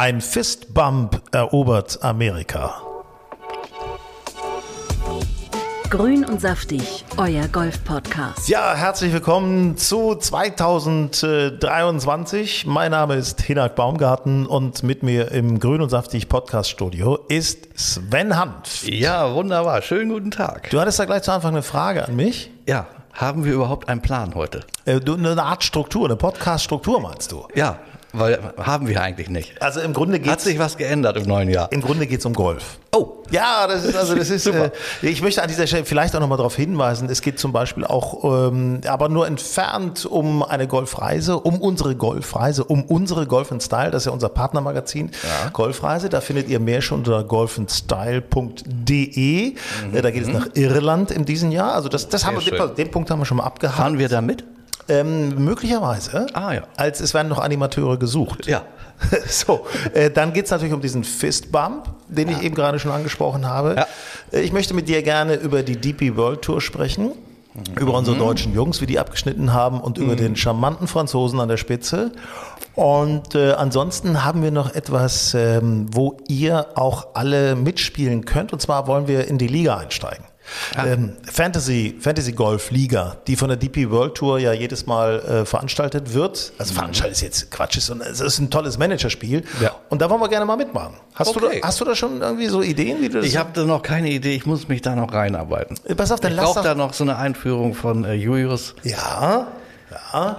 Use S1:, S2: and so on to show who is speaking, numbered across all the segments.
S1: Ein Fistbump erobert Amerika.
S2: Grün und saftig, euer Golf-Podcast.
S1: Ja, herzlich willkommen zu 2023. Mein Name ist Hinak Baumgarten und mit mir im Grün und saftig Podcast Studio ist Sven Hanf.
S3: Ja, wunderbar. Schönen guten Tag.
S1: Du hattest da gleich zu Anfang eine Frage an mich.
S3: Ja, haben wir überhaupt einen Plan heute?
S1: Äh, du, eine Art Struktur, eine Podcast-Struktur meinst du?
S3: Ja, weil haben wir eigentlich nicht.
S1: Also im Grunde
S3: Hat
S1: geht's,
S3: sich was geändert im neuen Jahr?
S1: im Grunde geht's um Golf.
S3: Oh,
S1: Ja, das ist also das ist. äh,
S3: Super.
S1: ich möchte an dieser Stelle vielleicht auch nochmal darauf hinweisen. Es geht zum Beispiel auch, ähm, aber nur entfernt um eine Golfreise, um unsere Golfreise, um unsere Golf Style. Das ist ja unser Partnermagazin Golfreise. Da findet ihr mehr schon unter golfandstyle.de. Äh, Da geht es nach Irland in diesem Jahr. Also das, das haben wir, den,
S3: Mhm.
S1: den Punkt haben wir schon mal abgehakt.
S3: fahren wir da mit?
S1: Ähm, möglicherweise.
S3: Ah, ja.
S1: Als es werden noch Animateure gesucht.
S3: Ja.
S1: So, äh, dann geht es natürlich um diesen Fistbump, den ich eben gerade schon angesprochen habe.
S3: Ja.
S1: Äh, Ich möchte mit dir gerne über die DP World Tour sprechen, über unsere
S3: Mhm.
S1: deutschen Jungs, wie die abgeschnitten haben und über den charmanten Franzosen an der Spitze. Und äh, ansonsten haben wir noch etwas, ähm, wo ihr auch alle mitspielen könnt. Und zwar wollen wir in die Liga einsteigen. Ähm, Fantasy, Fantasy Golf Liga, die von der DP World Tour ja jedes Mal äh, veranstaltet wird. Also veranstaltet ist jetzt Quatsch, ist, es ist ein tolles Managerspiel.
S3: Ja.
S1: Und da wollen wir gerne mal mitmachen. Hast, du,
S3: Okay.
S1: da, hast du da schon irgendwie so Ideen, wie du das
S3: Ich habe da noch keine Idee. Ich muss mich da noch reinarbeiten.
S1: Pass auf, dann
S3: Ich
S1: lass doch.
S3: da noch so eine Einführung von äh, Julius.
S1: Ja,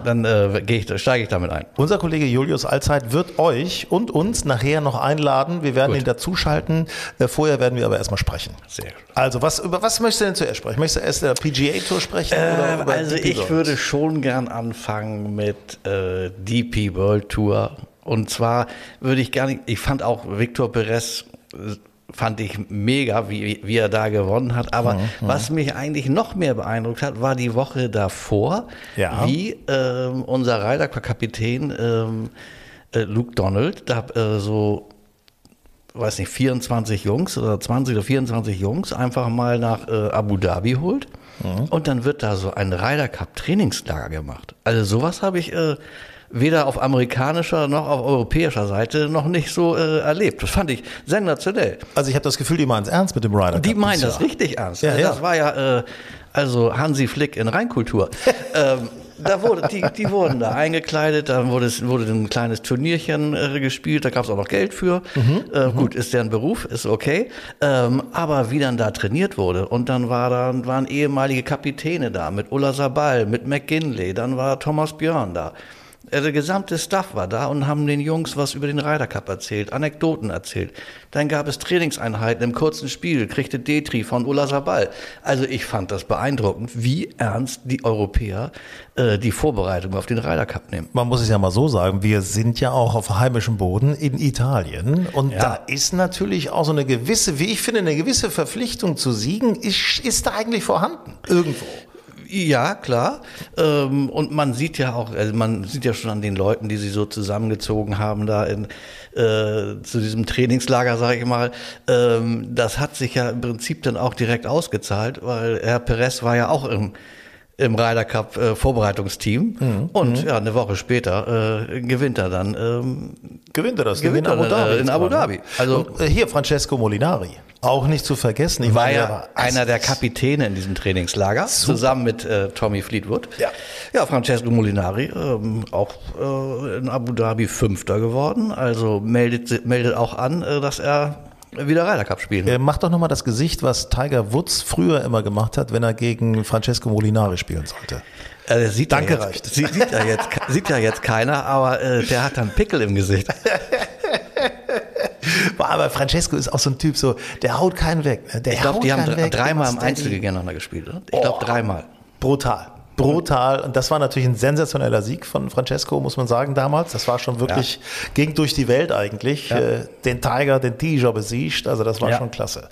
S3: Dann äh, ich, steige ich damit ein.
S1: Unser Kollege Julius Allzeit wird euch und uns nachher noch einladen. Wir werden
S3: Gut.
S1: ihn dazuschalten. Äh, Vorher werden wir aber erstmal sprechen.
S3: Sehr gut.
S1: Also, was, über was möchtest du denn zuerst sprechen? Möchtest du erst der PGA Tour sprechen? über
S3: also ich würde schon gern anfangen mit äh, DP World Tour. Und zwar würde ich gar nicht, ich fand auch Victor Perez äh, fand ich mega, wie, wie er da gewonnen hat. Aber
S1: Mhm,
S3: was mich eigentlich noch mehr beeindruckt hat, war die Woche davor,
S1: Ja.
S3: wie ähm, unser Ryder-Kapitän ähm, äh, Luke Donald da äh, so weiß nicht, 24 Jungs oder 20 oder 24 Jungs einfach mal nach äh, Abu Dhabi holt. Und dann wird da so ein Ryder Cup Trainingslager gemacht. Also sowas habe ich äh, weder auf amerikanischer noch auf europäischer Seite noch nicht so äh, erlebt. Das fand ich sensationell.
S1: Also, ich habe das Gefühl, die meinen es ernst mit dem Ryder Cup
S3: Die meinen das
S1: Jahr.
S3: richtig ernst.
S1: Ja,
S3: Also
S1: ja.
S3: Das war ja äh, also Hansi Flick in Reinkultur. ähm, da wurde, die, die wurden da eingekleidet, dann wurde, es, wurde ein kleines Turnierchen äh, gespielt, da gab es auch noch Geld für.
S1: Mhm,
S3: Äh, gut, ist deren Beruf, ist okay. Ähm, aber wie dann da trainiert wurde und dann war da, waren ehemalige Kapitäne da mit Ulla Sabal, mit McGinley, dann war Thomas Björn da. Äh, Der gesamte Staff war da und haben den Jungs was über den Ryder Cup erzählt, Anekdoten erzählt. Dann gab es Trainingseinheiten im kurzen Spiel, kriegte Detri von Ulla Sabal. Also ich fand das beeindruckend, wie ernst die Europäer äh, die Vorbereitung auf den Ryder Cup nehmen.
S1: Man muss es ja mal so sagen, wir sind ja auch auf heimischem Boden in Italien und
S3: Ja.
S1: da ist natürlich auch so eine gewisse, wie ich finde, eine gewisse Verpflichtung zu siegen, ist, ist da eigentlich vorhanden. Irgendwo.
S3: Ja, klar. Ähm, und man sieht ja auch, also man sieht ja schon an den Leuten, die sie so zusammengezogen haben da in äh, zu diesem Trainingslager, sage ich mal. Ähm, das hat sich ja im Prinzip dann auch direkt ausgezahlt, weil Herr Perez war ja auch im im Ryder Cup äh, Vorbereitungsteam und ja eine Woche später äh, gewinnt er dann ähm,
S1: Gewinnt er das?
S3: Gewinnt
S1: in
S3: er
S1: Abu
S3: dann,
S1: Dhabi.
S3: äh, in Abu
S1: gerade.
S3: Dhabi. Also-
S1: und, äh, hier Francesco Molinari. Auch nicht zu vergessen. Ich
S3: war
S1: der
S3: ja einer der Kapitäne in diesem Trainingslager, zusammen mit äh, Tommy Fleetwood.
S1: Ja.
S3: ja, Francesco Molinari, ähm, auch äh, in Abu Dhabi Fünfter geworden. Also meldet, meldet auch an, äh, dass er wieder Ryder Cup spielen will.
S1: Äh, mach doch nochmal das Gesicht, was Tiger Woods früher immer gemacht hat, wenn er gegen Francesco Molinari spielen sollte.
S3: Äh, sieht
S1: Danke,
S3: ja jetzt,
S1: reicht.
S3: Sieht, sieht, ja jetzt, sieht ja jetzt keiner, aber äh, der hat dann Pickel im Gesicht.
S1: Boah, Aber Francesco ist auch so ein Typ, so, der haut keinen weg. Ne? Der
S3: Ich glaube, die haben
S1: weg,
S3: dreimal im. Einzel gegeneinander gespielt. Oder? Ich glaube, dreimal.
S1: Brutal. Brutal. Und das war natürlich ein sensationeller Sieg von Francesco, muss man sagen, damals. Das war schon wirklich, ging durch die Welt eigentlich.
S3: Ja.
S1: Äh, Den Tiger, den Tiger besiegt. Also das war
S3: Ja.
S1: schon klasse.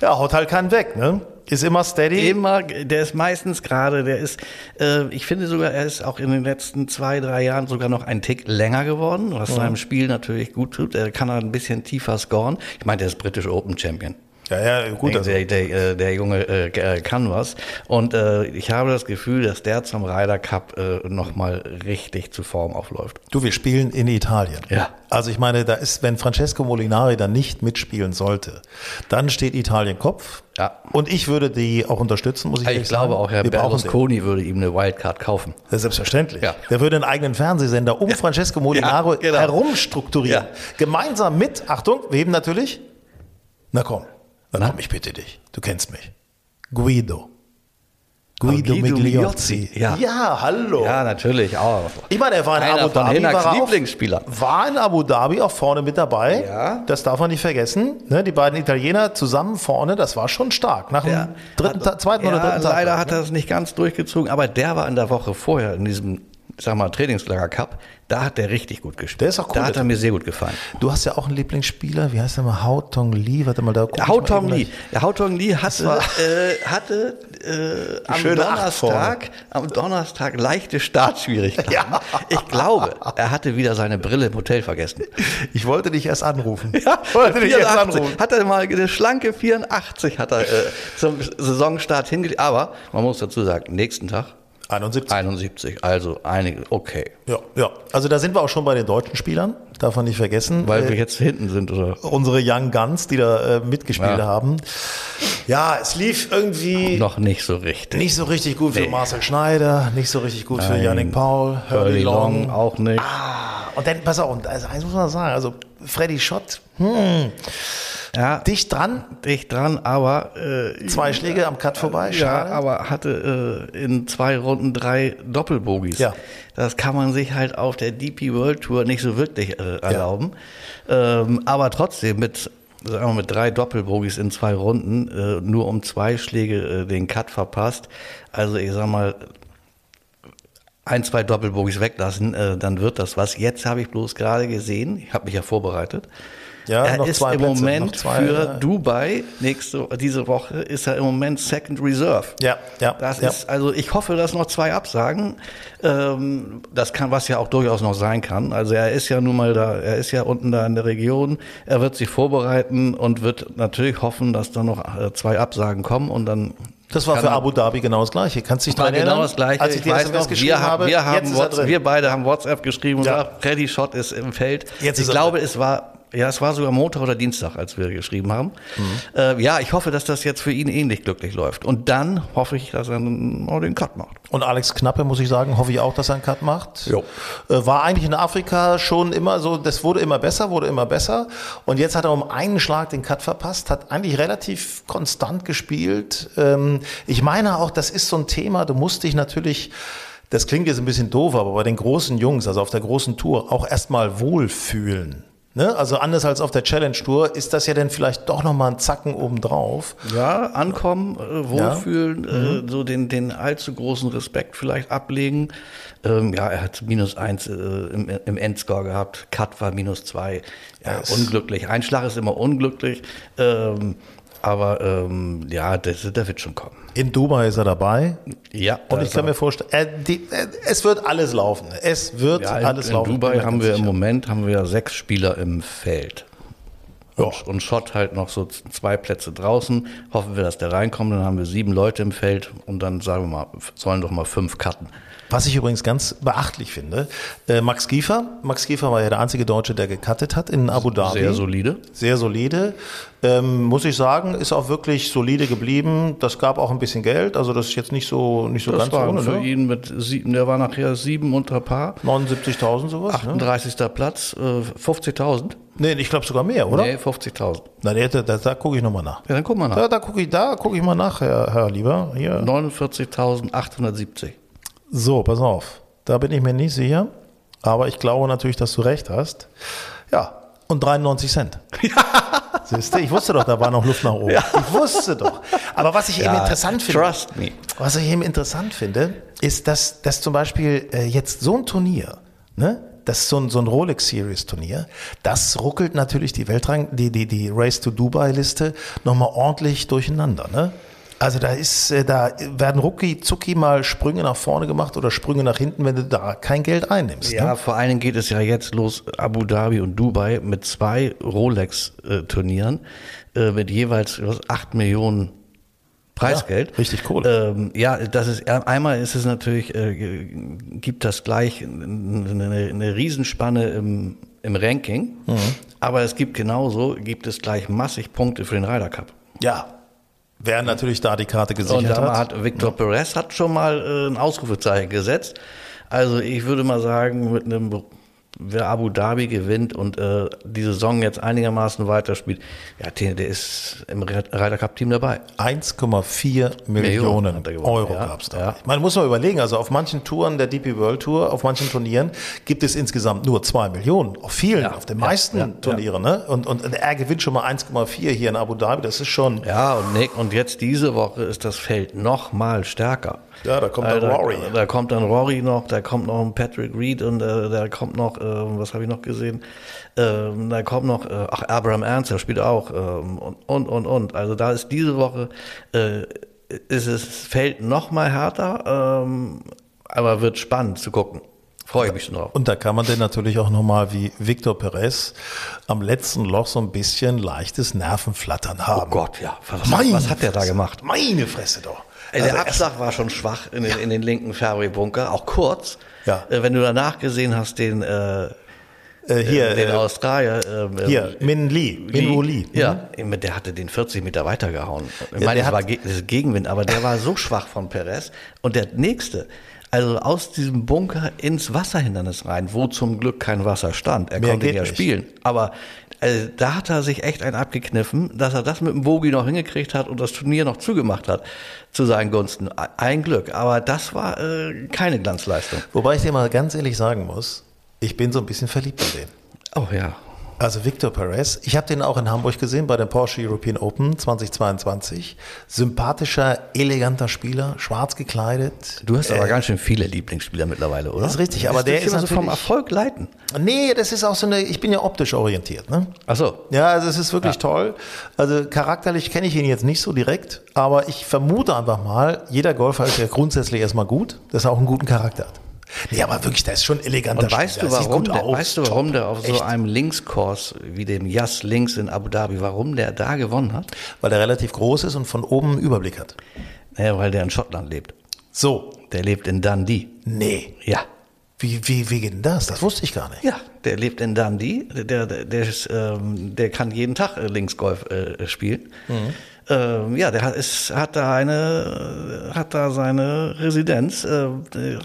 S1: Ja, haut halt keinen weg, ne? Ist immer steady.
S3: Immer, der ist meistens gerade, der ist, äh, ich finde sogar, er ist auch in den letzten zwei, drei Jahren sogar noch einen Tick länger geworden, was seinem Spiel natürlich gut tut. Er kann halt ein bisschen tiefer scoren. Ich meine, der ist British Open Champion.
S1: Ja, ja, gut. Also,
S3: der, der, äh, der Junge äh, äh, kann was. Und äh, ich habe das Gefühl, dass der zum Ryder Cup äh, nochmal richtig zu Form aufläuft.
S1: du, wir spielen in Italien.
S3: Ja.
S1: Also ich meine, da ist, wenn Francesco Molinari dann nicht mitspielen sollte, dann steht Italien Kopf.
S3: Ja.
S1: Und ich würde die auch unterstützen, muss ich
S3: Ich
S1: ehrlich
S3: glaube
S1: sagen.
S3: auch, Herr
S1: Wir.
S3: Berlusconi würde ihm eine Wildcard kaufen.
S1: Das ist selbstverständlich.
S3: Ja.
S1: Der würde einen eigenen Fernsehsender um Francesco Molinaro
S3: Ja, genau.
S1: herumstrukturieren.
S3: Ja.
S1: Gemeinsam mit, Achtung, wem natürlich? Na komm, dann komm, ich bitte dich. Du kennst mich. Guido. Guido,
S3: Guido
S1: Migliozzi.
S3: Ja.
S1: ja, hallo.
S3: Ja, natürlich auch.
S1: Ich meine, er war in
S3: Einer
S1: Abu Dhabi. War, er
S3: Lieblingsspieler.
S1: Auch, war in Abu Dhabi auch vorne mit dabei.
S3: Ja.
S1: Das darf man nicht vergessen. Ne, die beiden Italiener zusammen vorne, das war schon stark. Nach dem
S3: Ja.
S1: dritten, Ta- zweiten
S3: ja,
S1: oder dritten Tag.
S3: leider hat er es nicht ganz durchgezogen, aber der war in der Woche vorher in diesem, sag mal, Trainingslager Cup. Da hat der richtig gut gespielt.
S1: Der ist auch cool,
S3: Da hat er mir sehr gut gefallen.
S1: Du hast ja auch einen Lieblingsspieler. Wie heißt der mal? Hao Tong Lee. Warte mal, da
S3: Hao
S1: mal
S3: Tong Lee. Der Hao Tong Lee hatte, äh, hatte äh, am
S1: schöne
S3: Donnerstag, am Donnerstag leichte Startschwierigkeiten.
S1: Ja.
S3: Ich glaube, er hatte wieder seine Brille im Hotel vergessen.
S1: Ich wollte dich erst anrufen.
S3: Ja,
S1: wollte dich erst
S3: 84.
S1: anrufen.
S3: Hat er mal eine schlanke 84 hat er äh, zum Saisonstart hingelegt. Aber man muss dazu sagen, nächsten Tag
S1: 71.
S3: 71. Also einige, okay.
S1: Ja, ja. Also da sind wir auch schon bei den deutschen Spielern. Darf man nicht vergessen.
S3: Weil
S1: Äh,
S3: wir jetzt hinten sind, oder?
S1: unsere Young Guns, die da äh, mitgespielt
S3: Ja.
S1: haben. Ja, es lief irgendwie
S3: Noch nicht so richtig.
S1: nicht so richtig gut für
S3: Nee.
S1: Marcel Schneider, nicht so richtig gut für
S3: Nein.
S1: Yannick Paul, Hurley Long.
S3: Long auch nicht.
S1: Ah, und dann, pass auf, also eins muss man sagen, also Freddy Schott, hm,
S3: Ja,
S1: dicht dran,
S3: dicht dran, aber äh,
S1: zwei Schläge am Cut vorbei,
S3: ja,
S1: schade.
S3: aber hatte äh, in zwei Runden drei Doppelbogies.
S1: Ja.
S3: Das kann man sich halt auf der DP World Tour nicht so wirklich äh, erlauben. Ähm, aber trotzdem mit sagen wir, mit drei Doppelbogies in zwei Runden äh, nur um zwei Schläge äh, den Cut verpasst. Also ich sag mal ein, zwei Doppelbogies weglassen, äh, dann wird das was. Jetzt habe ich bloß gerade gesehen, ich habe mich ja vorbereitet.
S1: Ja,
S3: er ist im
S1: Plätze,
S3: Moment
S1: zwei,
S3: für
S1: ja.
S3: Dubai nächste diese Woche ist er im Moment Second Reserve.
S1: Ja, ja,
S3: Das
S1: ja.
S3: ist also ich hoffe, dass noch zwei absagen. Ähm, das kann was ja auch durchaus noch sein kann. Also er ist ja nun mal da, er ist ja unten da in der Region. Er wird sich vorbereiten und wird natürlich hoffen, dass da noch äh, zwei Absagen kommen und dann
S1: Das war
S3: kann
S1: für Abu Dhabi genau das Gleiche. Kannst du dich daran erinnern?
S3: genau das Gleiche.
S1: Als ich, die SMS
S3: noch,
S1: geschrieben
S3: wir,
S1: habe,
S3: wir, haben
S1: jetzt ist
S3: What's-
S1: drin.
S3: wir beide haben WhatsApp geschrieben und
S1: Ja.
S3: gesagt, Freddy Schott ist im Feld.
S1: Jetzt
S3: ich glaube, es war, ja, es war sogar Montag oder Dienstag, als wir geschrieben haben.
S1: Mhm.
S3: Äh, ja, ich hoffe, dass das jetzt für ihn ähnlich glücklich läuft. Und dann hoffe ich, dass er den Cut macht.
S1: Und Alex Knappe, muss ich sagen, hoffe ich auch, dass er einen Cut macht.
S3: Jo.
S1: Äh, War eigentlich in Afrika schon immer so, das wurde immer besser, wurde immer besser. Und jetzt hat er um einen Schlag den Cut verpasst, hat eigentlich relativ konstant gespielt. Ähm, Ich meine auch, das ist so ein Thema, du musst dich natürlich, das klingt jetzt ein bisschen doof, aber bei den großen Jungs, also auf der großen Tour, auch erstmal wohlfühlen. Ne? Also anders als auf der Challenge Tour ist das ja dann vielleicht doch nochmal ein Zacken obendrauf.
S3: Ja, ankommen, äh, wohlfühlen,
S1: Mhm.
S3: äh, so den, den allzu großen Respekt vielleicht ablegen. Ähm, ja, er hat minus eins äh, im, im Endscore gehabt, Cut war minus zwei. Ja,
S1: Das-
S3: unglücklich. Einschlag ist immer unglücklich. Ähm, aber ähm, ja, das, das wird schon kommen.
S1: In Dubai ist er dabei.
S3: Ja,
S1: Und ich kann mir vorstellen, äh, die, äh, es wird alles laufen. Es wird
S3: ja, in,
S1: alles
S3: in
S1: laufen.
S3: Dubai
S1: bin mir
S3: haben wir im
S1: sicher.
S3: Moment haben wir sechs Spieler im Feld.
S1: Ja.
S3: Und, und Schott halt noch so zwei Plätze draußen. Hoffen wir, dass der reinkommt. Dann haben wir sieben Leute im Feld und dann sagen wir mal, sollen doch mal fünf cutten.
S1: Was ich übrigens ganz beachtlich finde, äh, Max Giefer. Max Giefer war ja der einzige Deutsche, der gecuttet hat in Abu Dhabi.
S3: Sehr solide.
S1: Sehr solide. Ähm, muss ich sagen, ist auch wirklich solide geblieben. Das gab auch ein bisschen Geld. Also das ist jetzt nicht so, nicht so
S3: Das
S1: ganz
S3: war
S1: ohne.
S3: für
S1: Ne?
S3: ihn mit sieben, der war nachher sieben unter Paar.
S1: 79.000 sowas. Ne?
S3: 38. Platz, äh, 50.000.
S1: Nee, ich glaube sogar mehr, oder?
S3: Nee, 50.000.
S1: Na, da, da, da gucke ich nochmal nach.
S3: Ja, dann guck mal nach.
S1: Da, da gucke ich, da guck ich mal nach, Herr, Herr Lieber. Hier.
S3: 49.870.
S1: So, pass auf. Da bin ich mir nicht sicher. Aber ich glaube natürlich, dass du recht hast. Ja, und 93 Cent. Siehst du, ich wusste doch, da war noch Luft nach oben. Ich wusste doch. Aber was ich eben
S3: Ja,
S1: interessant finde,
S3: trust me.
S1: was ich eben interessant finde, ist, dass, dass zum Beispiel äh, jetzt so ein Turnier, ne, das ist so ein, so ein Rolex Series Turnier, das ruckelt natürlich die Weltrang, die, die, die Race to Dubai Liste nochmal ordentlich durcheinander, ne? Also da ist, äh, da werden rucki zucki mal Sprünge nach vorne gemacht oder Sprünge nach hinten, wenn du da kein Geld einnimmst.
S3: Ja,
S1: Ne?
S3: vor allen Dingen geht es ja jetzt los, Abu Dhabi und Dubai mit zwei Rolex-Turnieren äh, mit jeweils 8 Millionen Preisgeld.
S1: Ja, richtig Kohle.
S3: Ähm, ja, das ist einmal ist es natürlich, äh, gibt das gleich eine, eine Riesenspanne im, im Ranking,
S1: Mhm.
S3: aber es gibt genauso, gibt es gleich massig Punkte für den Ryder Cup.
S1: Ja. Wer natürlich da die Karte
S3: Und
S1: gesichert
S3: da
S1: hat.
S3: hat Victor Perez hat schon mal äh, ein Ausrufezeichen gesetzt. Also ich würde mal sagen, mit einem, wer Abu Dhabi gewinnt und äh, die Saison jetzt einigermaßen weiterspielt, ja, der der ist im Ryder Cup Team dabei.
S1: 1,4 Millionen
S3: gewonnen,
S1: Euro
S3: ja,
S1: gab's da.
S3: ja.
S1: Man muss mal überlegen, also auf manchen Touren der DP World Tour, auf manchen Turnieren gibt es insgesamt nur 2 Millionen. Auf vielen,
S3: Ja,
S1: auf den meisten Turnieren. Ne? Und, und er gewinnt schon mal 1,4 hier in Abu Dhabi. Das ist schon,
S3: Ja, und Nick, und jetzt diese Woche ist das Feld noch mal stärker.
S1: Ja, da kommt dann
S3: da,
S1: Rory.
S3: Da kommt dann Rory noch, da kommt noch ein Patrick Reed und äh, da kommt noch, ähm, was habe ich noch gesehen? Ähm, da kommt noch, äh, ach, Abraham Ernst, der spielt auch ähm, und, und, und. Also da ist diese Woche, äh, ist es Feld noch mal härter, ähm, aber wird spannend zu gucken. Freue ich mich schon drauf.
S1: Und da kann man denn natürlich auch nochmal wie Victor Perez am letzten Loch so ein bisschen leichtes Nervenflattern haben.
S3: Oh Gott, ja. Was,
S1: Meine
S3: was hat der da gemacht?
S1: Meine Fresse doch. Also
S3: der
S1: erst-
S3: Abschlag war schon schwach in den, in den linken Fairway-Bunker, auch kurz.
S1: Ja.
S3: Äh, wenn du danach gesehen hast, den, äh,
S1: äh, hier,
S3: den
S1: äh,
S3: Australier. äh,
S1: hier, Min Lee, Min Woo Lee.
S3: Ja, der hatte den 40 Meter weitergehauen. Ich
S1: Ja,
S3: meine,
S1: hat-
S3: war Ge- das ist Gegenwind, aber der war so schwach von Perez. Und der nächste, also aus diesem Bunker ins Wasserhindernis rein, wo zum Glück kein Wasser stand. Er
S1: Mehr
S3: konnte ja
S1: nicht.
S3: spielen. Aber äh, da hat er sich echt einen abgekniffen, dass er das mit dem Bogi noch hingekriegt hat und das Turnier noch zugemacht hat zu seinen Gunsten. Ein Glück. Aber das war äh, keine Glanzleistung.
S1: Wobei ich dir mal ganz ehrlich sagen muss, ich bin so ein bisschen verliebt in den.
S3: Oh ja.
S1: Also Victor Perez, ich habe den auch in Hamburg gesehen bei der Porsche European Open 2022. Sympathischer, eleganter Spieler, schwarz gekleidet.
S3: Du hast
S1: Äh,
S3: aber ganz schön viele Lieblingsspieler mittlerweile, oder?
S1: Das ist richtig, aber der
S3: dich
S1: ist
S3: immer so vom Erfolg leiten.
S1: Nee, das ist auch so eine, ich bin ja optisch orientiert, ne?
S3: Ach so.
S1: Ja, also es ist wirklich toll. Also charakterlich kenne ich ihn jetzt nicht so direkt, aber ich vermute einfach mal, jeder Golfer ist ja grundsätzlich erstmal gut, dass er auch einen guten Charakter hat. Nee, aber wirklich, der ist schon eleganter
S3: Und weißt du,
S1: Spieler,
S3: warum der,
S1: aus,
S3: weißt du,
S1: top.
S3: warum der auf so
S1: Echt.
S3: einem Linkskurs wie dem Yas Links in Abu Dhabi, warum der da gewonnen hat?
S1: Weil er relativ groß ist und von oben einen Überblick hat.
S3: Naja, weil der in Schottland lebt.
S1: So,
S3: Der lebt in Dundee.
S1: nee.
S3: Ja.
S1: Wie, wie, wie geht denn das? Das wusste ich gar nicht.
S3: Ja, der lebt in Dundee. Der, der, der, ist, ähm, der kann jeden Tag äh, Linksgolf äh, spielen. Ähm, ja, der hat, ist, hat da eine, hat da seine Residenz, äh,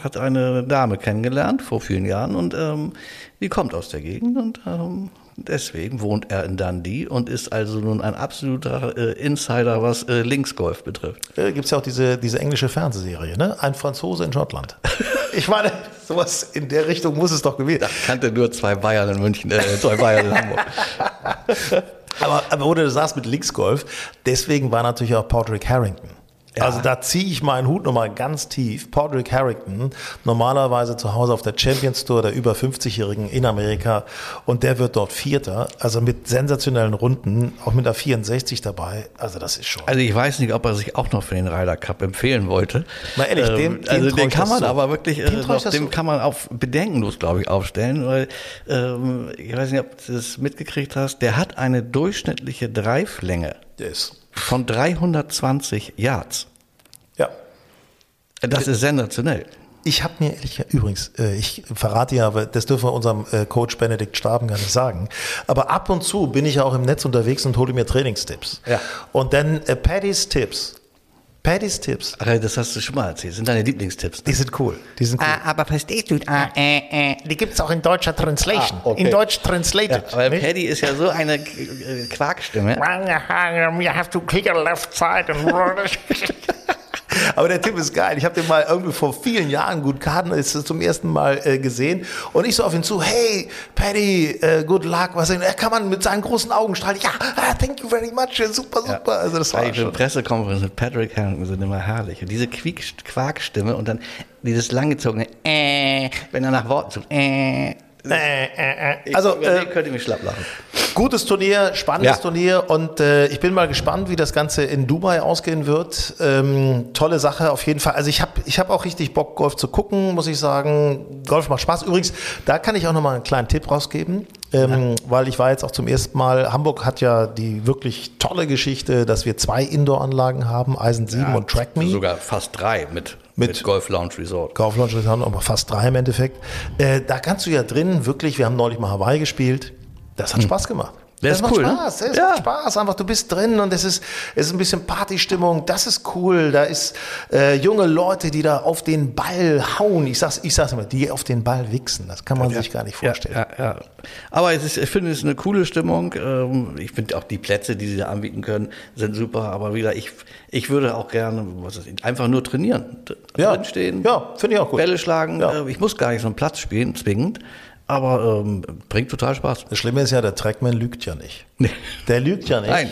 S3: hat eine Dame kennengelernt vor vielen Jahren und ähm, die kommt aus der Gegend und ähm, deswegen wohnt er in Dundee und ist also nun ein absoluter äh, Insider, was äh, Linksgolf betrifft.
S1: Äh, Gibt es ja auch diese, diese englische Fernsehserie, ne? Ein Franzose in Schottland. ich meine, sowas in der Richtung muss es doch gewesen sein.
S3: Kannte nur zwei Bayern in München, äh, zwei Bayern in Hamburg.
S1: Aber, aber wo du sagst mit Linksgolf, deswegen war natürlich auch Patrick Harrington. Also da ziehe ich meinen Hut nochmal ganz tief. Patrick Harrington, normalerweise zu Hause auf der Champions Tour der über 50-Jährigen in Amerika und der wird dort Vierter, also mit sensationellen Runden, auch mit der 64 dabei. Also das ist schon.
S3: Also ich weiß nicht, ob er sich auch noch für den Ryder Cup empfehlen wollte.
S1: Mal ehrlich, dem-
S3: ähm,
S1: dem
S3: also den kann man
S1: so.
S3: aber wirklich, äh,
S1: Dem ich
S3: noch, dem kann man auf bedenkenlos, glaube ich, aufstellen, weil ähm, ich weiß nicht, ob du das mitgekriegt hast. Der hat eine durchschnittliche Dreiflänge
S1: Der ist,
S3: von 320 Yards.
S1: ja.
S3: Das ist sensationell.
S1: Ich habe mir ehrlich übrigens, äh, ich verrate ja, aber das dürfen wir unserem äh, Coach Benedikt Staben gar nicht sagen. Aber ab und zu bin ich ja auch im Netz unterwegs und hole mir Trainingstipps.
S3: Ja.
S1: Und dann äh, Paddy's Tipps. Paddy's Tipps.
S3: Ach, das hast du schon mal erzählt. Sind deine Lieblingstipps.
S1: Die sind cool. Die sind cool.
S4: aber verstehst du, ah, äh, äh, die gibt's auch in deutscher Translation.
S3: Ah, okay.
S4: In Deutsch translated.
S3: Aber
S4: nicht?
S3: Paddy ist ja so eine äh, Quarkstimme.
S4: You have to clear left side and
S1: Aber der Typ ist geil. Ich habe den mal irgendwie vor vielen Jahren gut Karten ist zum ersten Mal äh, gesehen und ich so auf ihn zu, hey Paddy, äh, good luck. Was denn? Er kann man mit seinen großen Augen strahlen. Ja, ah, thank you very much. Super, super. Also das war schon.
S3: Pressekonferenz mit Patrick Harrington sind immer herrlich. Und diese Quiek Quarkstimme und dann dieses langgezogene äh, wenn er nach Worten sucht. Äh.
S1: Äh, äh, äh.
S3: Also,
S1: äh,
S3: den könnt ihr mich schlapp lachen.
S1: Gutes Turnier, spannendes
S3: Ja.
S1: Turnier und äh, ich bin mal gespannt, wie das Ganze in Dubai ausgehen wird. Ähm, tolle Sache auf jeden Fall. Also ich habe ich hab auch richtig Bock, Golf zu gucken, muss ich sagen. Golf macht Spaß. Übrigens, da kann ich auch nochmal einen kleinen Tipp rausgeben, ähm, weil ich war jetzt auch zum ersten Mal, Hamburg hat ja die wirklich tolle Geschichte, dass wir zwei Indoor-Anlagen haben, Eisen 7 und TrackMe.
S3: Sogar fast drei mit,
S1: Mit-
S3: mit, Golf Lounge Resort.
S1: Kauflaunch haben aber fast drei im Endeffekt. Äh, da kannst du ja drin wirklich, wir haben neulich mal Hawaii gespielt. Das hat Spaß gemacht. Das
S3: ist
S1: macht
S3: cool, ne?
S1: Spaß, das
S3: Ja.
S1: macht Spaß. Einfach, du bist drin und es ist, es ist ein bisschen Partystimmung. Das ist cool. Da ist äh, junge Leute, die da auf den Ball hauen. Ich sag's, ich sag's immer, die auf den Ball wichsen. Das kann man sich gar nicht vorstellen.
S3: Ja, ja, ja. Aber es ist, ich finde, es ist eine coole Stimmung. Ähm, Ich finde auch die Plätze, die sie da anbieten können, sind super. Aber wieder, ich, ich würde auch gerne was ist, das, einfach nur trainieren.
S1: Ja.
S3: Drinstehen,
S1: Ja, finde ich auch gut.
S3: Bälle schlagen.
S1: Ja.
S3: Äh, Ich muss gar nicht so einen Platz spielen, zwingend. Aber ähm, bringt total Spaß.
S1: Das Schlimme ist ja, der Trackman lügt ja nicht.
S3: Nee.
S1: Der lügt ja nicht.
S3: Nein.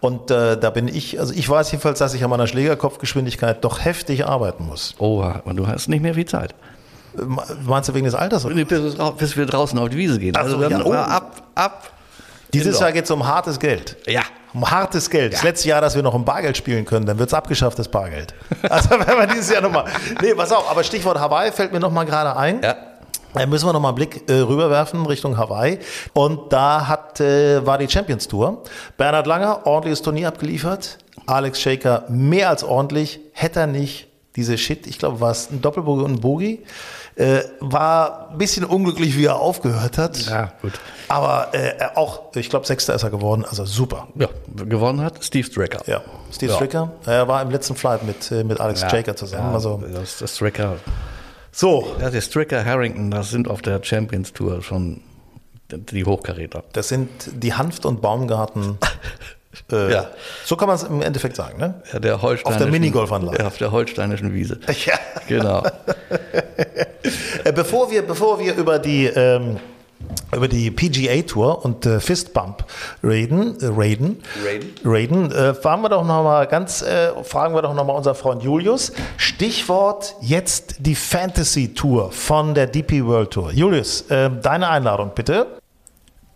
S1: Und äh, da bin ich, also ich weiß jedenfalls, dass ich an meiner Schlägerkopfgeschwindigkeit doch heftig arbeiten muss.
S3: Oh, und du hast nicht mehr viel Zeit.
S1: Äh, Meinst du wegen des Alters? Oder?
S3: Bis, bis wir draußen auf die Wiese gehen.
S1: Ach so,
S3: dann
S1: ja, oh.
S3: ab, ab.
S1: Dieses
S3: Indoor.
S1: Jahr geht es um hartes Geld.
S3: Ja.
S1: Um hartes Geld. Das letzte Jahr, dass wir noch im Bargeld spielen können, dann wird es abgeschafft, das Bargeld. Also wenn wir dieses Jahr nochmal. Nee, pass auf, aber Stichwort Hawaii fällt mir nochmal gerade ein.
S3: Ja.
S1: Da müssen wir nochmal einen Blick äh, rüberwerfen Richtung Hawaii. Und da hat, äh, war die Champions Tour. Bernhard Langer, ordentliches Turnier abgeliefert. Alex Shaker mehr als ordentlich. Hätte er nicht diese Shit, ich glaube, war es ein Doppelbogie und ein Bogie. Äh, war ein bisschen unglücklich, wie er aufgehört hat.
S3: Ja, gut.
S1: Aber äh, auch, ich glaube, Sechster ist er geworden. Also super.
S3: Ja, gewonnen hat Steve Stricker.
S1: Ja, Steve
S3: Ja.
S1: Stricker. Er war im letzten Flight mit, äh, mit Alex Shaker zusammen.
S3: Ja,
S1: Also
S3: das, das Stricker.
S1: So,
S3: Ja, der Stricker Harrington, das sind auf der Champions Tour schon die Hochkaräter.
S1: das sind die Hanft und Baumgarten. Äh,
S3: Ja.
S1: So kann man es im Endeffekt sagen, ne?
S3: Ja, der Holsteinischen,
S1: Minigolfanlage.
S3: Ja, auf der holsteinischen Wiese.
S1: Ja.
S3: Genau.
S1: Äh, bevor wir, bevor wir über die ähm, über die PGA Tour und äh, Fistbump reden, äh, reden,
S3: Raiden.
S1: reden äh, fragen wir doch noch mal ganz, äh, fragen wir doch noch mal unser Freund Julius. Stichwort jetzt die Fantasy Tour von der DP World Tour. Julius, äh, deine Einladung bitte.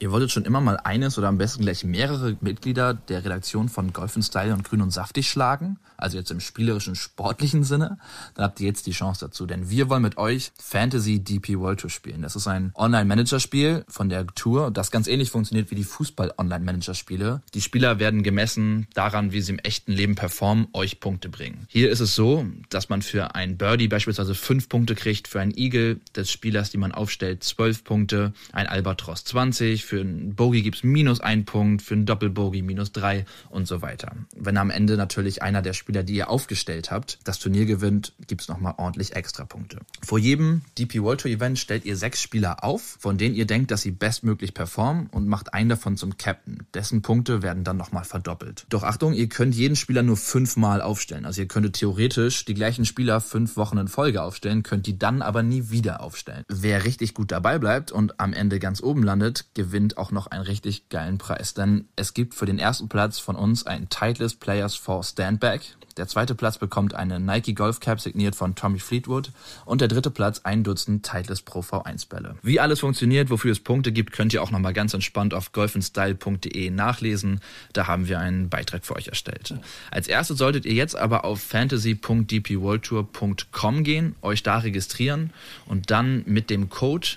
S5: Ihr wolltet schon immer mal eines oder am besten gleich mehrere Mitglieder der Redaktion von Golf Style und Grün und Saftig schlagen, also jetzt im spielerischen, sportlichen Sinne, dann habt ihr jetzt die Chance dazu, denn wir wollen mit euch Fantasy DP World Tour spielen. Das ist ein Online-Manager-Spiel von der Tour, das ganz ähnlich funktioniert wie die Fußball-Online-Manager-Spiele. Die Spieler werden gemessen daran, wie sie im echten Leben performen, euch Punkte bringen. Hier ist es so, dass man für ein Birdie beispielsweise fünf Punkte kriegt, für ein Eagle des Spielers, die man aufstellt, zwölf Punkte, ein Albatros 20, für einen Bogey gibt's minus ein Punkt, für einen Doppelbogey minus drei und so weiter. Wenn am Ende natürlich einer der Spieler, die ihr aufgestellt habt, das Turnier gewinnt, gibt's nochmal ordentlich Extrapunkte. Vor jedem DP World Tour Event stellt ihr sechs Spieler auf, von denen ihr denkt, dass sie bestmöglich performen und macht einen davon zum Captain. Dessen Punkte werden dann nochmal verdoppelt. Doch Achtung, ihr könnt jeden Spieler nur fünfmal aufstellen. Also ihr könntet theoretisch die gleichen Spieler fünf Wochen in Folge aufstellen, könnt die dann aber nie wieder aufstellen. Wer richtig gut dabei bleibt und am Ende ganz oben landet, gewinnt auch noch einen richtig geilen Preis. Denn es gibt für den ersten Platz von uns ein Titleist Players for Standback. Der zweite Platz bekommt eine Nike Golf Cap signiert von Tommy Fleetwood und der dritte Platz ein Dutzend Titleist Pro V1 Bälle. Wie alles funktioniert, wofür es Punkte gibt, könnt ihr auch nochmal ganz entspannt auf golfandstyle.de nachlesen. Da haben wir einen Beitrag für euch erstellt. Als erstes solltet ihr jetzt aber auf fantasy.dpworldtour.com gehen, euch da registrieren und dann mit dem Code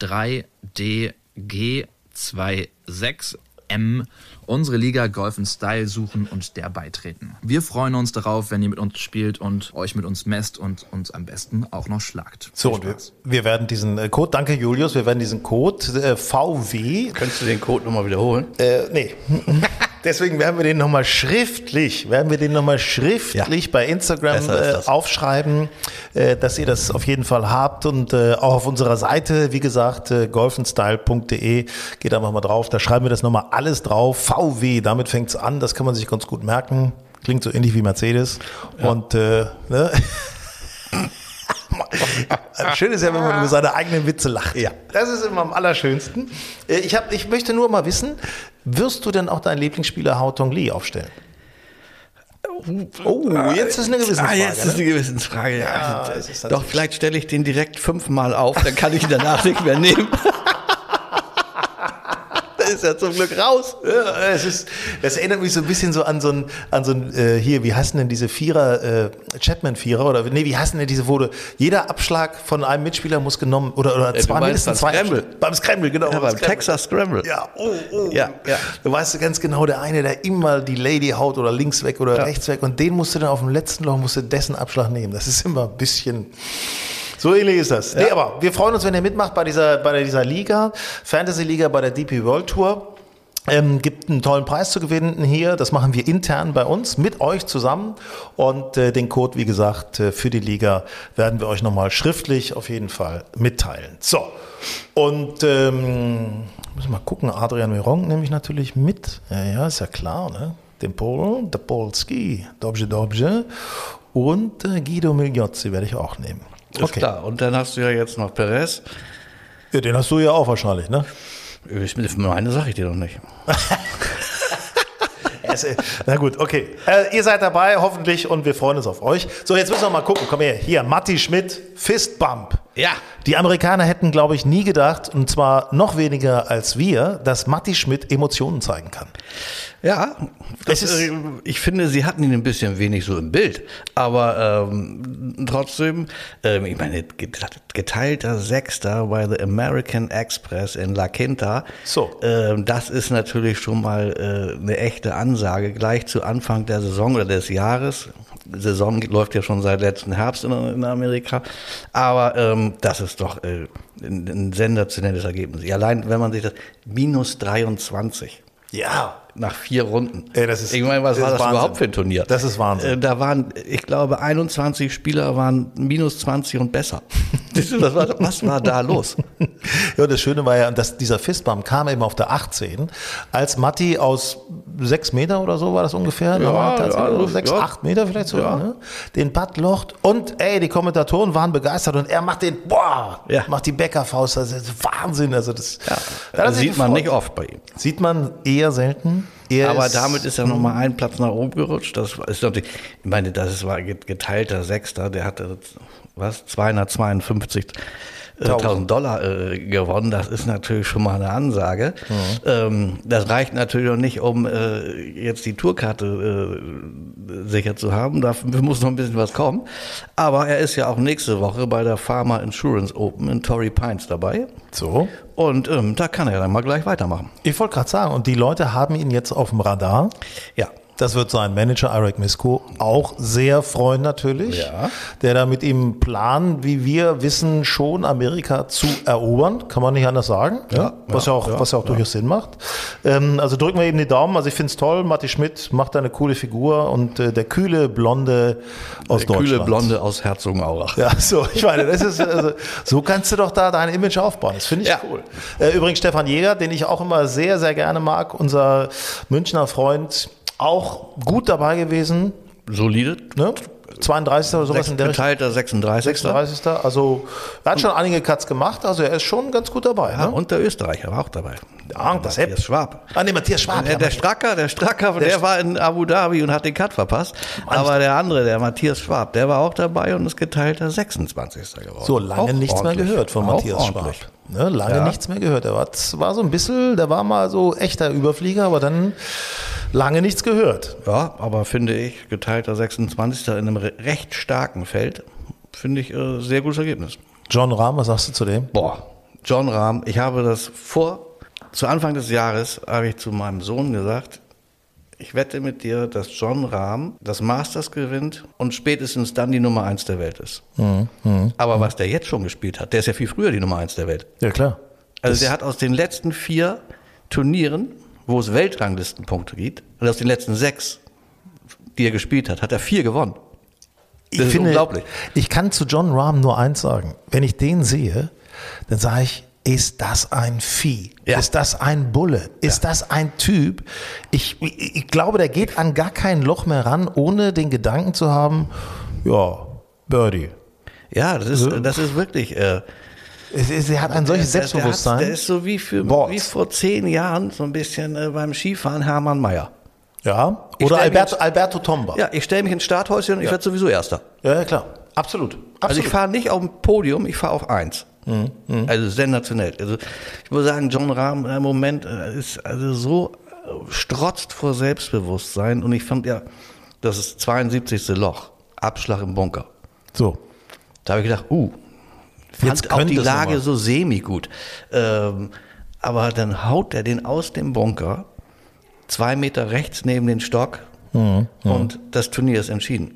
S5: VW3DG26M unsere Liga Golf Style suchen und der beitreten. Wir freuen uns darauf, wenn ihr mit uns spielt und euch mit uns messt und uns am besten auch noch schlagt.
S1: So, und wir, wir werden diesen äh, Code, danke Julius, wir werden diesen Code äh, VW,
S3: Könntest du den Code nochmal wiederholen?
S1: äh, nee, deswegen werden wir den nochmal schriftlich, werden wir den nochmal schriftlich bei Instagram äh, aufschreiben, äh, dass ihr das auf jeden Fall habt und äh, auch auf unserer Seite, wie gesagt, äh, golfenstyle.de, geht einfach mal drauf, da schreiben wir das nochmal alles drauf, VW, damit fängt's an, das kann man sich ganz gut merken. Klingt so ähnlich wie Mercedes. Und äh, ne? Schön ist ja, wenn man über seine eigenen Witze lacht. Ja. Das ist immer am allerschönsten. Ich, hab, ich möchte nur mal wissen, wirst du denn auch deinen Lieblingsspieler Hao Tong Li aufstellen? Oh, jetzt ist eine Gewissensfrage.
S3: Ah, jetzt ist
S1: ne?
S3: eine Gewissensfrage. Ja,
S1: Ja, ist
S3: Doch, vielleicht stelle ich den direkt fünfmal auf, dann kann ich ihn danach nicht mehr nehmen. ist er zum Glück raus.
S1: Ja, es ist, das erinnert mich so ein bisschen so an so ein, an so ein äh, hier, wie heißen denn diese Vierer, äh, Chapman-Vierer oder nee, wie heißen denn diese, wo du, jeder Abschlag von einem Mitspieler muss genommen oder, oder
S3: du
S1: zwei, mindestens
S3: beim
S1: zwei.
S3: Scramble.
S1: Beim Scramble, genau.
S3: Ja,
S1: beim Scramble.
S3: Texas Scramble.
S1: Ja, oh, oh.
S3: Ja, ja.
S1: Du weißt ganz genau, der eine, der immer die Lady haut oder links weg oder rechts weg und den musst du dann auf dem letzten Loch, musst du dessen Abschlag nehmen. Das ist immer ein bisschen. So ähnlich ist das. Nee, aber wir freuen uns, wenn ihr mitmacht bei dieser, bei dieser Liga, Fantasy-Liga bei der DP World Tour. Ähm, gibt einen tollen Preis zu gewinnen hier. Das machen wir intern bei uns mit euch zusammen. Und äh, den Code, wie gesagt, äh, für die Liga werden wir euch nochmal schriftlich auf jeden Fall mitteilen. So. Und ähm, müssen wir mal gucken. Adrian Miron nehme ich natürlich mit. Ja, ja, ist ja klar, ne? Den Pol, der Polski, Dobrze Dobrze. Und äh, Guido Migliozzi werde ich auch nehmen.
S3: Ist klar. Und dann hast du ja jetzt noch Perez.
S1: Ja, den hast du ja auch wahrscheinlich, ne?
S3: Ich, meine sage ich dir noch nicht.
S1: Äh, Na gut, okay. Äh, ihr seid dabei, hoffentlich, und wir freuen uns auf euch. So, jetzt müssen wir mal gucken. Komm her. Hier, Matti Schmidt, Fistbump.
S3: Ja.
S1: Die Amerikaner hätten, glaube ich, nie gedacht, und zwar noch weniger als wir, dass Matti Schmidt Emotionen zeigen kann.
S3: Ja, das
S1: Es ist-
S3: ist, ich finde, sie hatten ihn ein bisschen wenig so im Bild. Aber ähm, trotzdem, ähm, ich meine, get- geteilter Sechster bei The American Express in La Quinta.
S1: So.
S3: Ähm, das ist natürlich schon mal äh, eine echte Ansage, gleich zu Anfang der Saison oder des Jahres. Die Saison läuft ja schon seit letzten Herbst in, in Amerika. Aber ähm, das ist doch äh, ein, ein sensationelles Ergebnis. Allein, wenn man sich das, minus 23
S1: Ja.
S3: nach vier Runden.
S1: Ey, das ist-
S3: ich meine, was
S1: das
S3: war das
S1: Wahnsinn.
S3: überhaupt für ein Turnier?
S1: Das ist Wahnsinn.
S3: Äh, Da waren, ich glaube, 21 Spieler waren minus 20 und besser. was, war, was war da los?
S1: Ja, das Schöne war ja, dass dieser Fistbump kam eben auf der 18, als Matti aus sechs Meter oder so war das ungefähr,
S3: Ja, ja,
S1: sechs,
S3: ja.
S1: acht Meter vielleicht sogar, ne? den Putt locht und ey, die Kommentatoren waren begeistert und er macht den, boah,
S3: Ja.
S1: macht die Bäckerfaust, das ist Wahnsinn, also das,
S3: das sieht man nicht oft bei ihm.
S1: Sieht man eher selten. Er
S3: Aber
S1: ist-
S3: damit ist er nochmal einen Platz nach oben gerutscht. Das ist natürlich, ich meine, das ist- war get- geteilter Sechster, der hatte, was, 252 äh, 1000 Dollar äh, gewonnen. Das ist natürlich schon mal eine Ansage. Ähm, das reicht natürlich noch nicht, um äh, jetzt die Tourkarte äh, sicher zu haben. Dafür muss noch ein bisschen was kommen. Aber er ist ja auch nächste Woche bei der Pharma Insurance Open in Torrey Pines dabei.
S1: so.
S3: Und ähm, da kann er dann mal gleich weitermachen.
S1: Ich wollte gerade sagen, und die Leute haben ihn jetzt auf dem Radar.
S3: Ja.
S1: Das wird sein Manager Eric Misko auch sehr freuen natürlich,
S3: Ja.
S1: der da mit ihm planen, wie wir wissen, schon Amerika zu erobern, kann man nicht anders sagen, ja, was ja,
S3: ja,
S1: auch,
S3: ja,
S1: was ja auch durchaus Sinn macht. Ähm, also drücken wir eben die Daumen, also ich finde es toll, Matti Schmidt macht da eine coole Figur und äh, der kühle Blonde aus
S3: Der
S1: Deutschland.
S3: kühle Blonde aus Herzogenaurach.
S1: Ja, so, ich meine, das ist, also, so kannst du doch da dein Image aufbauen. Das finde ich
S3: Ja.
S1: cool. Äh, übrigens Stefan Jäger, den ich auch immer sehr, sehr gerne mag, unser Münchner Freund, auch gut dabei gewesen,
S3: Solide.
S1: ne? 32. oder sowas in der
S3: geteilter 36.
S1: 36. Also, er hat schon einige Cuts gemacht, also er ist schon ganz gut dabei.
S3: Ja,
S1: Ne?
S3: und der Österreicher war auch dabei.
S1: Ja, das
S3: Matthias Schwab.
S1: Ah, nee, Matthias Schwab.
S3: Der,
S1: ja,
S3: der Stracker, der Stracker, der, war in Abu Dhabi und hat den Cut verpasst. Aber der andere, der Matthias Schwab, der war auch dabei und ist geteilter 26. geworden.
S1: So lange
S3: Auch
S1: nichts mehr gehört von Matthias Schwab. Ne, lange
S3: Ja.
S1: nichts mehr gehört. Er war, war so ein bisschen, der war mal so echter Überflieger, aber dann lange nichts gehört.
S3: Ja, aber finde ich, geteilter 26. in einem re- recht starken Feld, finde ich äh, sehr gutes Ergebnis.
S1: John Rahm, was sagst du zu dem?
S3: Boah, John Rahm, ich habe das vor, zu Anfang des Jahres habe ich zu meinem Sohn gesagt, ich wette mit dir, dass John Rahm das Masters gewinnt und spätestens dann die Nummer eins der Welt ist. Aber was der jetzt schon gespielt hat, der ist ja viel früher die Nummer eins der Welt.
S1: Ja, klar.
S3: Also
S1: Das-
S3: der hat aus den letzten vier Turnieren, wo es Weltranglistenpunkte gibt, und aus den letzten sechs, die er gespielt hat, hat er vier gewonnen.
S1: Ich
S3: Das ist
S1: finde,
S3: unglaublich.
S1: Ich kann zu John Rahm nur eins sagen. Wenn ich den sehe, dann sage ich, ist das ein Vieh?
S3: Ja.
S1: Ist das ein Bulle? Ist das ein Typ? Ich, ich, ich glaube, der geht an gar kein Loch mehr ran, ohne den Gedanken zu haben, ja, Birdie.
S3: Ja, das ist, das ist wirklich. Äh,
S1: Er hat ein solches
S3: der- der
S1: Selbstbewusstsein.
S3: hat- Der ist so wie, für,
S1: Boards.
S3: wie vor zehn Jahren so ein bisschen äh, beim Skifahren Hermann Mayer.
S1: ja. Oder Alberto,
S3: jetzt-
S1: Alberto Tomba.
S3: Ja, ich stelle mich ins Starthäuschen und ich werde sowieso Erster.
S1: ja, ja, klar. Absolut. Absolut.
S3: Also ich fahre nicht auf dem Podium, ich fahre auf eins.
S1: Mhm,
S3: Also sensationell. Also ich muss sagen, John Rahm im Moment äh, ist also so äh, strotzt vor Selbstbewusstsein und ich fand ja, das ist 72. Loch, Abschlag im Bunker.
S1: so.
S3: Da habe ich gedacht, uh,
S1: Jetzt
S3: fand auch die Lage so semi gut. Ähm, aber dann haut er den aus dem Bunker, zwei Meter rechts neben den Stock
S1: Mhm,
S3: und das Turnier ist entschieden.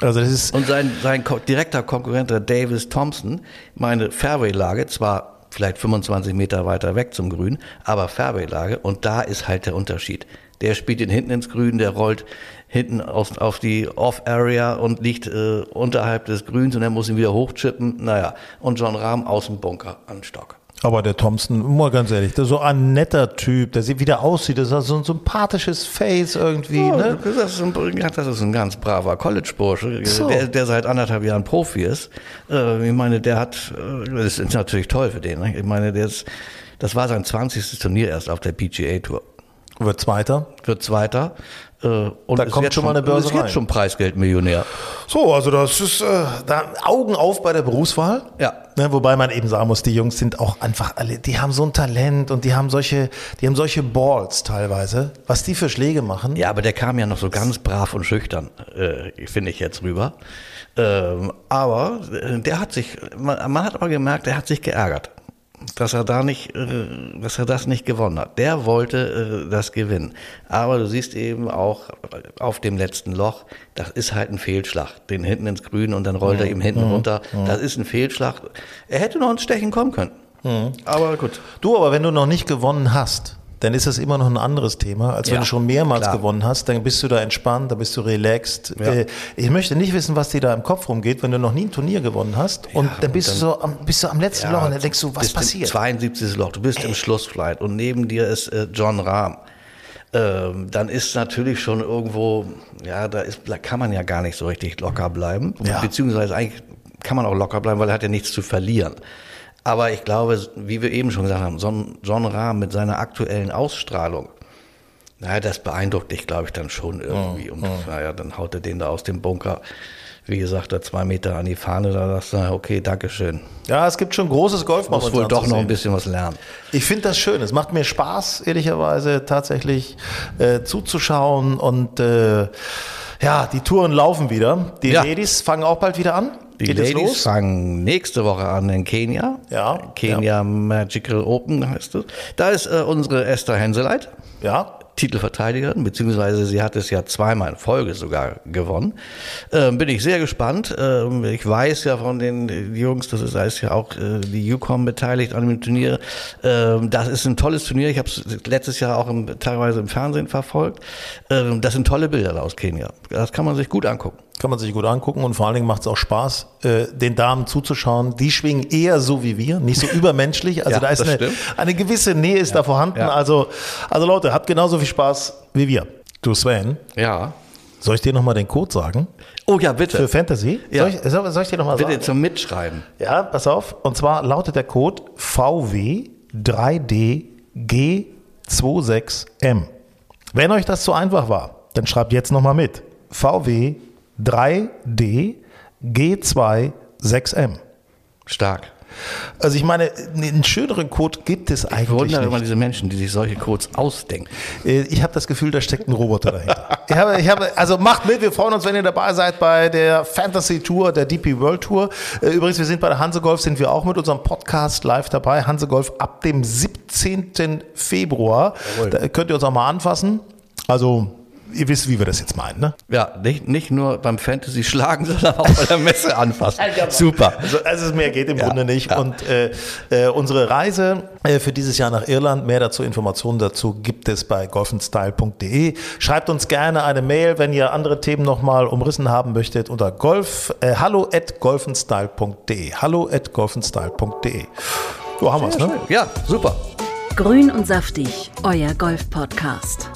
S1: Also das ist,
S3: Und sein, sein direkter Konkurrent, der Davis Thompson, meine Fairway-Lage, zwar vielleicht 25 Meter weiter weg zum Grün, aber Fairway-Lage und da ist halt der Unterschied. Der spielt ihn hinten ins Grün, der rollt hinten auf, auf die Off-Area und liegt äh, unterhalb des Grüns und er muss ihn wieder hochchippen. Naja, und John Rahm aus dem Bunker an Stock.
S1: Aber der Thompson, mal ganz ehrlich, der ist so ein netter Typ, der sieht, wie der aussieht, das ist so ein sympathisches Face irgendwie,
S3: Ja,
S1: ne?
S3: das, ist ein, das ist ein ganz braver College-Bursche,
S1: So.
S3: der, der seit anderthalb Jahren Profi ist. Äh, ich meine, der hat, äh, das ist natürlich toll für den. Ne? Ich meine, der ist, das war sein 20. Turnier erst auf der PGA-Tour.
S1: Wird Zweiter.
S3: Wird Zweiter. Äh, und
S1: Da kommt schon mal eine Börse
S3: ist jetzt schon Preisgeldmillionär.
S1: So, also das ist äh, da Augen auf bei der Berufswahl.
S3: Ja.
S1: Ne, wobei man eben sagen muss, die Jungs sind auch einfach alle, die haben so ein Talent und die haben solche, die haben solche Balls teilweise, was die für Schläge machen.
S3: Ja, aber der kam ja noch so ganz brav und schüchtern, äh, finde ich jetzt rüber. Ähm, aber äh, der hat sich, man, man hat aber gemerkt, der hat sich geärgert, dass er da nicht, äh, dass er das nicht gewonnen hat. Der wollte äh, das gewinnen. Aber du siehst eben auch auf dem letzten Loch, das ist halt ein Fehlschlag. Den hinten ins Grün und dann rollt er ihm hinten runter. Das ist ein Fehlschlag. Er hätte noch ins Stechen kommen können. Aber gut.
S1: Du, aber wenn du noch nicht gewonnen hast, dann ist das immer noch ein anderes Thema, als wenn
S3: Ja,
S1: du schon mehrmals
S3: klar.
S1: gewonnen hast, dann bist du da entspannt, da bist du relaxed.
S3: Ja.
S1: Äh, Ich möchte nicht wissen, was dir da im Kopf rumgeht, wenn du noch nie ein Turnier gewonnen hast und dann bist du so am, bist du am letzten Loch und dann denkst du, was passiert?
S3: 72. Loch, du bist im Schlussflight und neben dir ist äh, John Rahm. Ähm, dann ist natürlich schon irgendwo, ja, da, ist, da kann man ja gar nicht so richtig locker bleiben.
S1: Ja.
S3: Beziehungsweise eigentlich kann man auch locker bleiben, weil er hat ja nichts zu verlieren. Aber ich glaube, wie wir eben schon gesagt haben, so ein John Rahm mit seiner aktuellen Ausstrahlung, naja, das beeindruckt dich, glaube ich, dann schon irgendwie. Und naja, dann haut er den da aus dem Bunker, wie gesagt, da zwei Meter an die Fahne, da sagst du, okay, Dankeschön.
S1: Ja, es gibt schon großes Golf
S3: Muss wohl doch noch ein bisschen was lernen.
S1: Ich finde das schön. Es macht mir Spaß, ehrlicherweise tatsächlich äh, zuzuschauen. Und äh, ja, die Touren laufen wieder. Die
S3: Ja.
S1: Ladies fangen auch bald wieder an.
S3: Die
S1: Geht es
S3: Ladies fangen nächste Woche an in Kenia.
S1: Ja,
S3: Kenia Magical Open heißt es. Da ist äh, unsere Esther Henseleit.
S1: Ja.
S3: Titelverteidigerin, beziehungsweise sie hat es ja zweimal in Folge sogar gewonnen. Ähm, bin ich sehr gespannt. Ähm, ich weiß ja von den Jungs, das ist, da ist ja auch äh, die Yukon beteiligt an dem Turnier. Ähm, das ist ein tolles Turnier. Ich habe es letztes Jahr auch im, teilweise im Fernsehen verfolgt. Ähm, das sind tolle Bilder aus Kenia. Das kann man sich gut angucken.
S1: Kann man sich gut angucken und vor allen Dingen macht es auch Spaß, äh, den Damen zuzuschauen. Die schwingen eher so wie wir, nicht so übermenschlich. Also
S3: Ja,
S1: da ist eine, eine gewisse Nähe ist da vorhanden.
S3: ja.
S1: Also, also Leute, habt genauso viel Spaß wie wir. Du Sven,
S3: Ja.
S1: soll ich dir nochmal den Code sagen?
S3: Oh ja, bitte.
S1: Für Fantasy?
S3: Ja.
S1: Soll, ich, soll, soll ich dir nochmal
S3: Bitte
S1: sagen?
S3: zum Mitschreiben.
S1: Ja, pass auf. Und zwar lautet der Code VW3DG26M. Wenn euch das zu einfach war, dann schreibt jetzt nochmal mit. VW3DG26M.
S3: Stark.
S1: Also ich meine, einen schöneren Code gibt es
S3: Ich
S1: eigentlich
S3: wundere immer
S1: nicht.
S3: diese Menschen, die sich solche Codes ausdenken.
S1: Äh, Ich habe das Gefühl, da steckt ein Roboter dahinter. ich habe, ich habe, also macht mit, wir freuen uns, wenn ihr dabei seid bei der Fantasy Tour, der DP World Tour. Äh, Übrigens, wir sind bei der Hanse Golf, sind wir auch mit unserem Podcast live dabei. Hanse Golf ab dem 17. Februar. Da könnt ihr uns auch mal anfassen. Also, ihr wisst, wie wir das jetzt meinen, ne?
S3: Ja, nicht, nicht nur beim Fantasy schlagen, sondern auch bei der Messe anfassen. Super.
S1: Also, also mehr geht im
S3: Ja,
S1: Grunde nicht.
S3: ja.
S1: Und äh, äh, unsere Reise äh, für dieses Jahr nach Irland, mehr dazu, Informationen dazu gibt es bei golfenstyle.de. Schreibt uns gerne eine Mail, wenn ihr andere Themen nochmal umrissen haben möchtet, unter golf, äh, hallo at golfenstyle.de. Hallo at golfenstyle.de. So haben wir es, ne?
S3: Ja, super.
S2: Grün und saftig, euer Golf-Podcast.